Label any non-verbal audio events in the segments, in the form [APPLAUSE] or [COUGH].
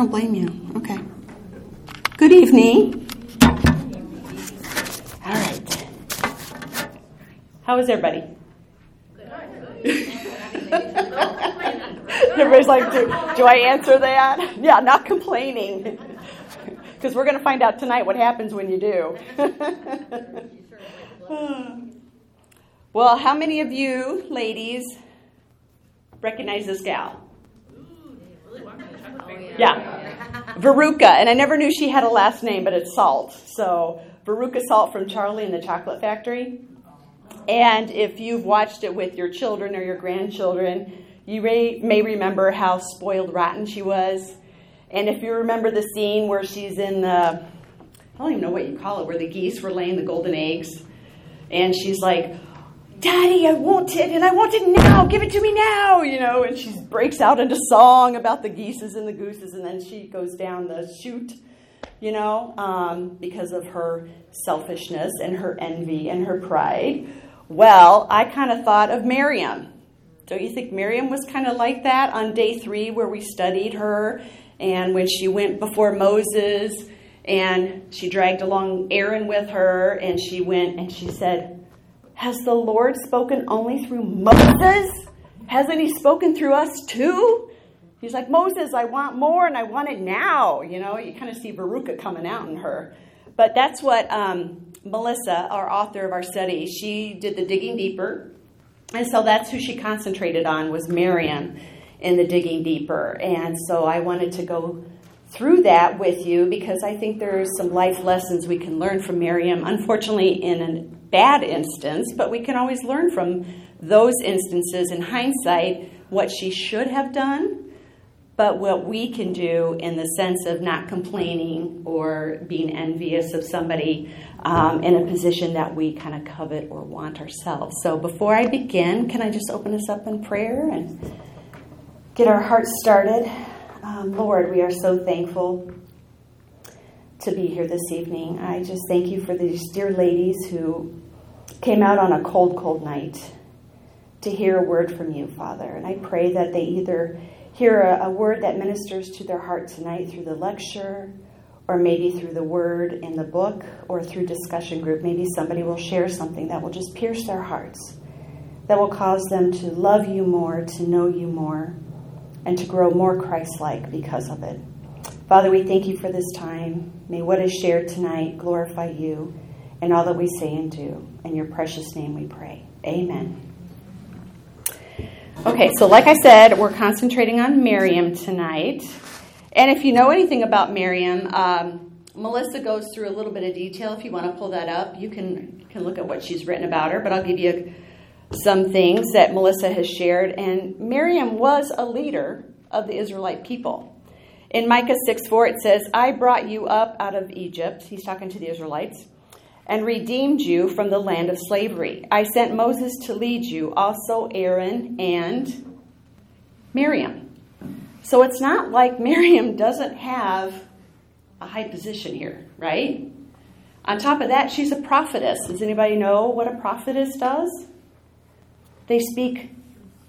don't blame you. Okay. Good evening. All right. How is everybody? [LAUGHS] Everybody's like, do, do I answer that? Yeah, not complaining. [LAUGHS] Because we're going to find out tonight what happens when you do. [LAUGHS] well, how many of you ladies recognize this gal? Yeah. Veruca. And I never knew she had a last name, but it's Salt. So, Veruca Salt from Charlie and the Chocolate Factory. And if you've watched it with your children or your grandchildren, you may remember how spoiled rotten she was. And if you remember the scene where she's in the, I don't even know what you call it, where the geese were laying the golden eggs, and she's like, Daddy, I want it, and I want it now. Give it to me now, you know. And she breaks out into song about the geeses and the gooses, and then she goes down the chute, you know, um, because of her selfishness and her envy and her pride. Well, I kind of thought of Miriam. Don't you think Miriam was kind of like that on day three, where we studied her, and when she went before Moses, and she dragged along Aaron with her, and she went and she said, has the Lord spoken only through Moses? Hasn't he spoken through us too? He's like, Moses, I want more and I want it now. You know, you kind of see Veruca coming out in her. But that's what um, Melissa, our author of our study, she did the digging deeper. And so that's who she concentrated on was Miriam in the digging deeper. And so I wanted to go through that with you because I think there's some life lessons we can learn from Miriam. Unfortunately, in a bad instance, but we can always learn from those instances in hindsight what she should have done, but what we can do in the sense of not complaining or being envious of somebody um, in a position that we kind of covet or want ourselves. So before I begin, can I just open us up in prayer and get our hearts started? Um, Lord, we are so thankful to be here this evening. I just thank you for these dear ladies who came out on a cold, cold night to hear a word from you, Father. And I pray that they either hear a, a word that ministers to their heart tonight through the lecture, or maybe through the word in the book, or through discussion group. Maybe somebody will share something that will just pierce their hearts, that will cause them to love you more, to know you more, and to grow more Christ like because of it. Father, we thank you for this time. May what is shared tonight glorify you and all that we say and do. In your precious name we pray. Amen. Okay, so like I said, we're concentrating on Miriam tonight. And if you know anything about Miriam, um, Melissa goes through a little bit of detail. If you want to pull that up, you can, can look at what she's written about her, but I'll give you some things that Melissa has shared. And Miriam was a leader of the Israelite people. In Micah 6 4, it says, I brought you up out of Egypt. He's talking to the Israelites and redeemed you from the land of slavery. I sent Moses to lead you, also Aaron and Miriam. So it's not like [LAUGHS] Miriam doesn't have a high position here, right? On top of that, she's a prophetess. Does anybody know what a prophetess does? They speak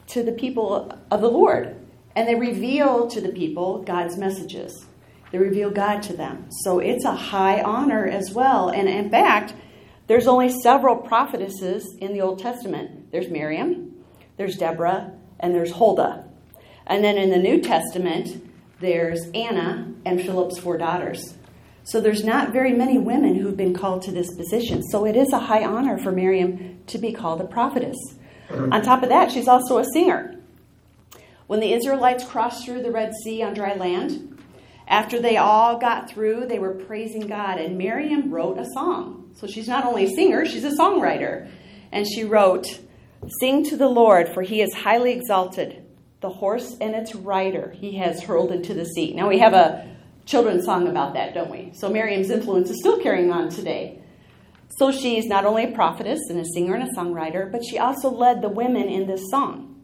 to the people of the Lord and they reveal to the people God's messages. They reveal God to them. So it's a high honor as well. And in fact, there's only several prophetesses in the Old Testament. There's Miriam, there's Deborah, and there's Huldah. And then in the New Testament, there's Anna and Philip's four daughters. So there's not very many women who've been called to this position. So it is a high honor for Miriam to be called a prophetess. On top of that, she's also a singer. When the Israelites crossed through the Red Sea on dry land, after they all got through, they were praising God, and Miriam wrote a song. So she's not only a singer, she's a songwriter. And she wrote, Sing to the Lord, for he is highly exalted. The horse and its rider he has hurled into the sea. Now we have a children's song about that, don't we? So Miriam's influence is still carrying on today. So she's not only a prophetess and a singer and a songwriter, but she also led the women in this song.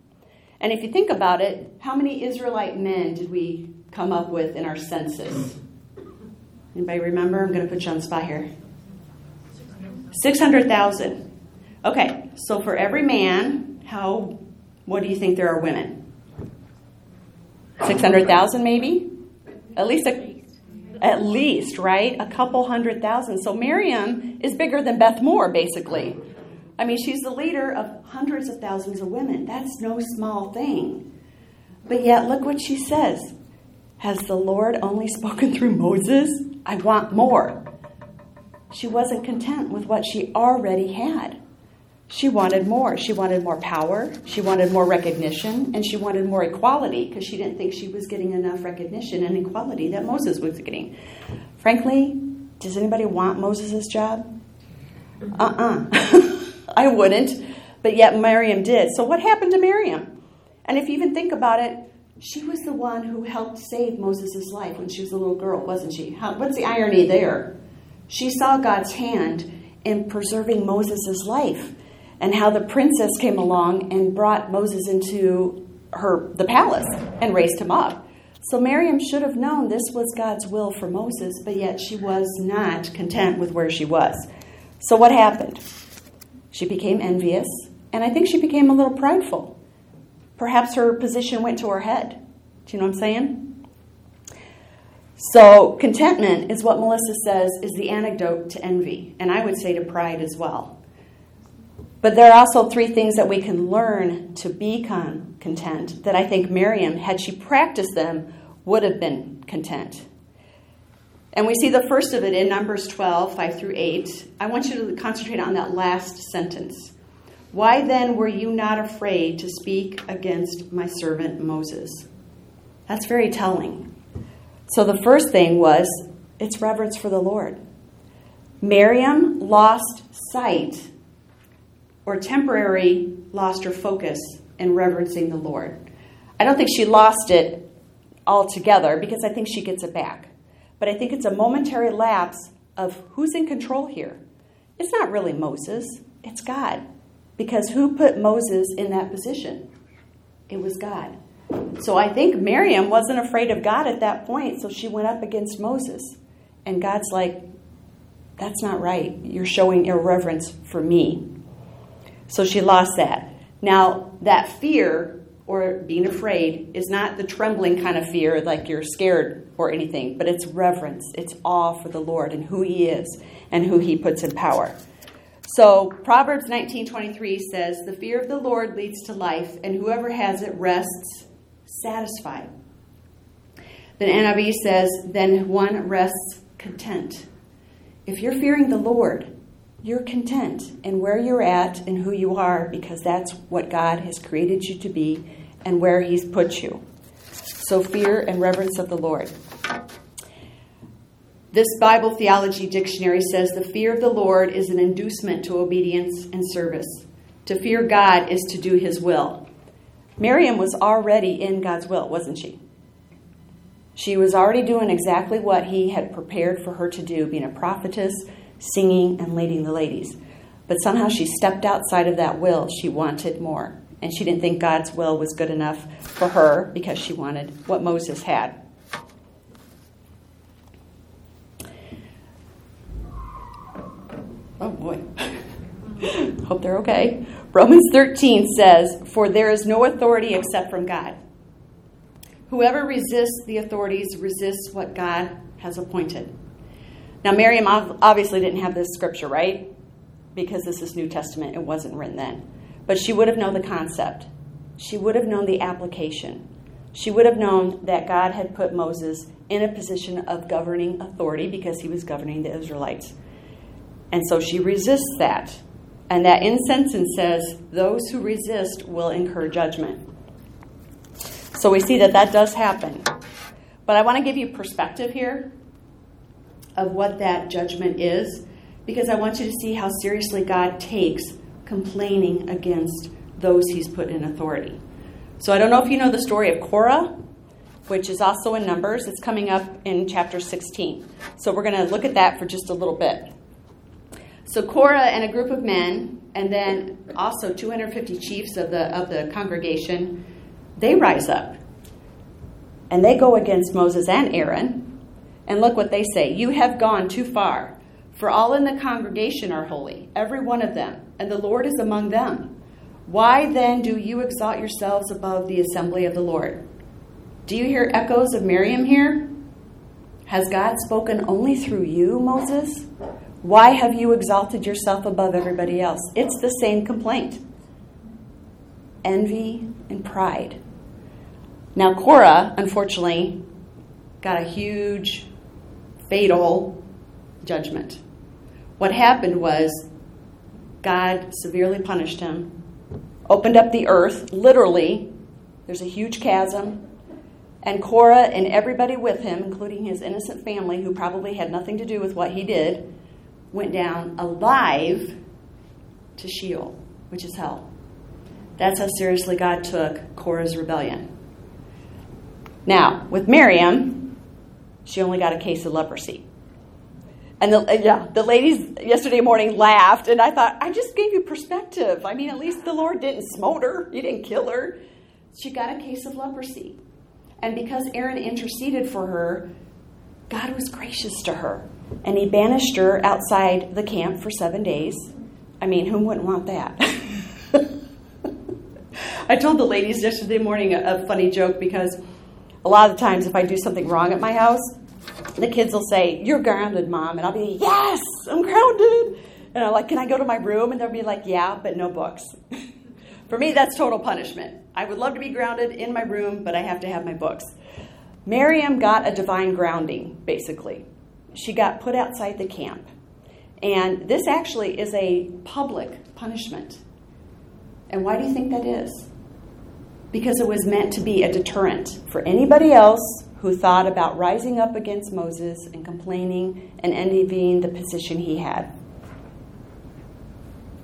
And if you think about it, how many Israelite men did we come up with in our census? Anybody remember? I'm going to put you on the spot here. 600,000. Okay, so for every man, how, what do you think there are women? 600,000 maybe? At least a, at least, right? A couple hundred thousand. So Miriam is bigger than Beth Moore, basically. I mean, she's the leader of hundreds of thousands of women. That's no small thing. But yet, look what she says. Has the Lord only spoken through Moses? I want more. She wasn't content with what she already had. She wanted more. She wanted more power. She wanted more recognition. And she wanted more equality because she didn't think she was getting enough recognition and equality that Moses was getting. Frankly, does anybody want Moses' job? Uh uh-uh. uh [LAUGHS] I wouldn't. But yet Miriam did. So what happened to Miriam? And if you even think about it, she was the one who helped save Moses' life when she was a little girl, wasn't she? How, what's the irony there? She saw God's hand in preserving Moses' life and how the princess came along and brought Moses into her the palace and raised him up. So Miriam should have known this was God's will for Moses, but yet she was not content with where she was. So what happened? She became envious, and I think she became a little prideful. Perhaps her position went to her head. Do you know what I'm saying? So, contentment is what Melissa says is the antidote to envy, and I would say to pride as well. But there are also three things that we can learn to become content that I think Miriam, had she practiced them, would have been content. And we see the first of it in Numbers 12, 5 through 8. I want you to concentrate on that last sentence. Why then were you not afraid to speak against my servant Moses? That's very telling. So the first thing was it's reverence for the Lord. Miriam lost sight or temporary lost her focus in reverencing the Lord. I don't think she lost it altogether because I think she gets it back. But I think it's a momentary lapse of who's in control here. It's not really Moses, it's God. Because who put Moses in that position? It was God. So I think Miriam wasn't afraid of God at that point, so she went up against Moses. And God's like, that's not right. You're showing irreverence for me. So she lost that. Now, that fear or being afraid is not the trembling kind of fear, like you're scared or anything, but it's reverence. It's awe for the Lord and who He is and who He puts in power. So Proverbs 19:23 says, "The fear of the Lord leads to life, and whoever has it rests satisfied." Then NIV says, "Then one rests content." If you're fearing the Lord, you're content in where you're at and who you are because that's what God has created you to be and where He's put you. So, fear and reverence of the Lord. This Bible Theology Dictionary says the fear of the Lord is an inducement to obedience and service. To fear God is to do His will. Miriam was already in God's will, wasn't she? She was already doing exactly what He had prepared for her to do, being a prophetess, singing, and leading the ladies. But somehow she stepped outside of that will. She wanted more. And she didn't think God's will was good enough for her because she wanted what Moses had. Oh boy. [LAUGHS] Hope they're okay. Romans 13 says, For there is no authority except from God. Whoever resists the authorities resists what God has appointed. Now, Miriam obviously didn't have this scripture, right? Because this is New Testament, it wasn't written then. But she would have known the concept, she would have known the application. She would have known that God had put Moses in a position of governing authority because he was governing the Israelites. And so she resists that. And that in sentence says, Those who resist will incur judgment. So we see that that does happen. But I want to give you perspective here of what that judgment is because I want you to see how seriously God takes complaining against those he's put in authority. So I don't know if you know the story of Korah, which is also in Numbers. It's coming up in chapter 16. So we're going to look at that for just a little bit. So Korah and a group of men, and then also 250 chiefs of the of the congregation, they rise up. And they go against Moses and Aaron. And look what they say. You have gone too far. For all in the congregation are holy, every one of them, and the Lord is among them. Why then do you exalt yourselves above the assembly of the Lord? Do you hear echoes of Miriam here? Has God spoken only through you, Moses? Why have you exalted yourself above everybody else? It's the same complaint envy and pride. Now, Korah, unfortunately, got a huge, fatal judgment. What happened was God severely punished him, opened up the earth, literally. There's a huge chasm. And Korah and everybody with him, including his innocent family, who probably had nothing to do with what he did, went down alive to Sheol, which is hell. That's how seriously God took Korah's rebellion. Now, with Miriam, she only got a case of leprosy. And the, yeah, the ladies yesterday morning laughed, and I thought, I just gave you perspective. I mean, at least the Lord didn't smote her, He didn't kill her. She got a case of leprosy. And because Aaron interceded for her, God was gracious to her. And he banished her outside the camp for seven days. I mean, who wouldn't want that? [LAUGHS] I told the ladies yesterday morning a, a, funny joke because a lot of the times if I do something wrong at my house, the kids will say, You're grounded, mom. And I'll be, Yes, I'm grounded. And I'm like, Can I go to my room? And they'll be like, Yeah, but no books. [LAUGHS] For me, that's total punishment. I would love to be grounded in my room, but I have to have my books. Miriam got a divine grounding, basically. She got put outside the camp. And this actually is a public punishment. And why do you think that is? Because it was meant to be a deterrent for anybody else who thought about rising up against Moses and complaining and envying the position he had.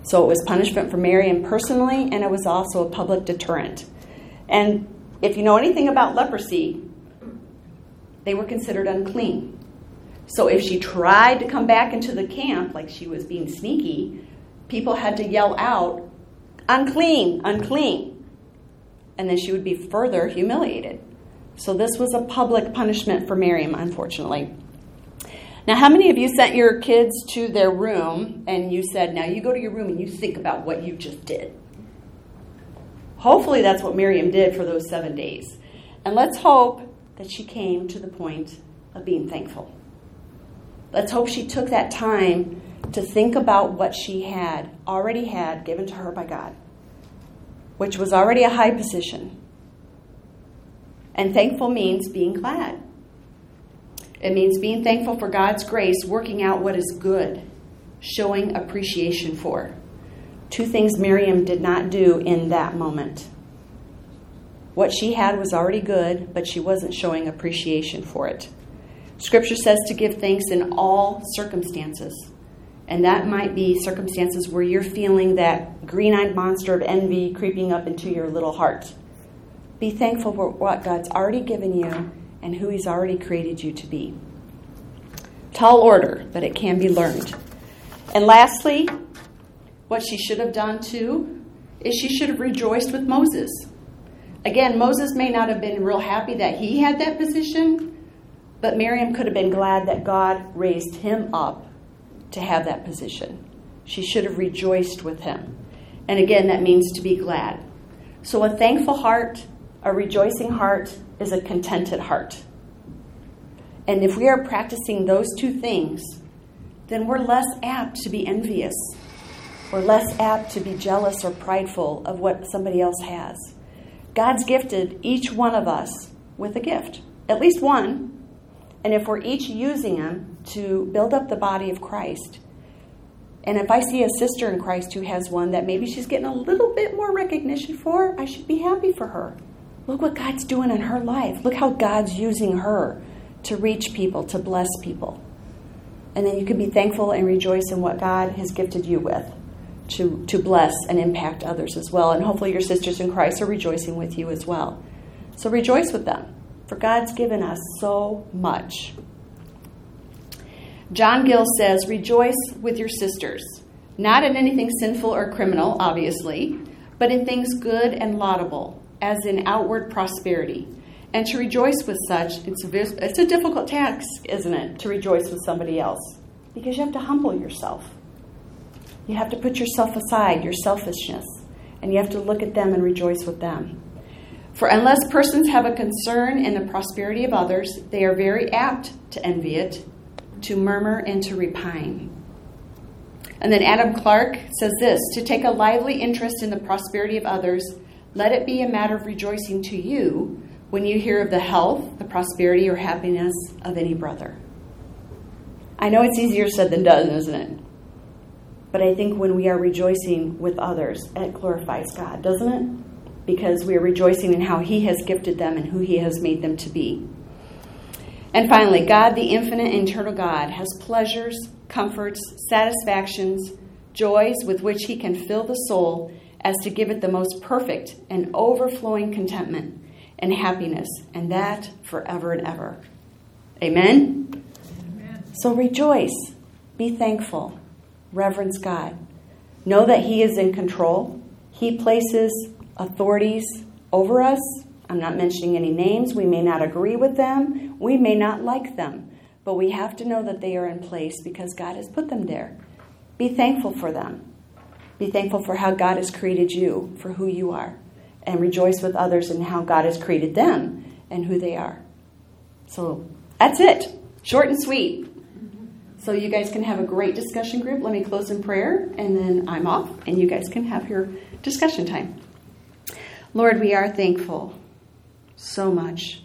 So it was punishment for Miriam personally, and it was also a public deterrent. And if you know anything about leprosy, they were considered unclean. So if she tried to come back into the camp like she was being sneaky, people had to yell out, unclean, unclean. And then she would be further humiliated. So this was a public punishment for Miriam, unfortunately. Now, how many of you sent your kids to their room and you said, Now you go to your room and you think about what you just did? Hopefully, that's what Miriam did for those seven days. And let's hope that she came to the point of being thankful. Let's hope she took that time to think about what she had already had given to her by God, which was already a high position. And thankful means being glad. It means being thankful for God's grace, working out what is good, showing appreciation for. Two things Miriam did not do in that moment. What she had was already good, but she wasn't showing appreciation for it. Scripture says to give thanks in all circumstances. And that might be circumstances where you're feeling that green eyed monster of envy creeping up into your little heart. Be thankful for what God's already given you and who He's already created you to be. Tall order, but it can be learned. And lastly, what she should have done too is she should have rejoiced with Moses. Again, Moses may not have been real happy that he had that position, but Miriam could have been glad that God raised him up to have that position. She should have rejoiced with him. And again, that means to be glad. So, a thankful heart, a rejoicing heart, is a contented heart. And if we are practicing those two things, then we're less apt to be envious. We're less apt to be jealous or prideful of what somebody else has. God's gifted each one of us with a gift, at least one. And if we're each using them to build up the body of Christ, and if I see a sister in Christ who has one that maybe she's getting a little bit more recognition for, I should be happy for her. Look what God's doing in her life. Look how God's using her to reach people, to bless people. And then you can be thankful and rejoice in what God has gifted you with to, to bless and impact others as well. And hopefully, your sisters in Christ are rejoicing with you as well. So rejoice with them, for God's given us so much. John Gill says, Rejoice with your sisters, not in anything sinful or criminal, obviously, but in things good and laudable as in outward prosperity. And to rejoice with such, it's a, it's a difficult task, isn't it, to rejoice with somebody else? Because you have to humble yourself. You have to put yourself aside, your selfishness, and you have to look at them and rejoice with them. For unless persons have a concern in the prosperity of others, they are very apt to envy it, to murmur, and to repine. And then Adam Clarke says this To take a lively interest in the prosperity of others, let it be a matter of rejoicing to you when you hear of the health, the prosperity, or happiness of any brother. I know it's easier said than done, isn't it? But I think when we are rejoicing with others, it glorifies God, doesn't it? Because we are rejoicing in how He has gifted them and who He has made them to be. And finally, God, the infinite eternal God, has pleasures, comforts, satisfactions, joys with which He can fill the soul as to give it the most perfect and overflowing contentment and happiness, and that forever and ever. Amen? Amen? So rejoice, be thankful, reverence God. Know that He is in control. He places authorities over us. I'm not mentioning any names. We may not agree with them, we may not like them, but we have to know that they are in place because God has put them there. Be thankful for them. Be thankful for how God has created you, for who you are, and rejoice with others in how God has created them and who they are. So that's it. Short and sweet. So you guys can have a great discussion group. Let me close in prayer, and then I'm off, and you guys can have your discussion time. Lord, we are thankful so much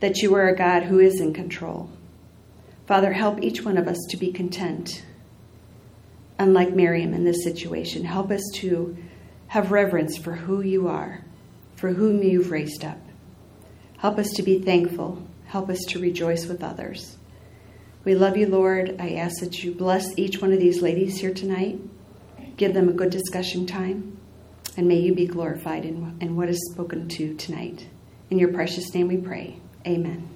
that you are a God who is in control. Father, help each one of us to be content unlike Miriam in this situation. Help us to have reverence for who you are, for whom you've raised up. Help us to be thankful. Help us to rejoice with others. We love you, Lord. I ask that you bless each one of these ladies here tonight. Give them a good discussion time and may you be glorified in, in what is spoken to tonight. In your precious name we pray. Amen.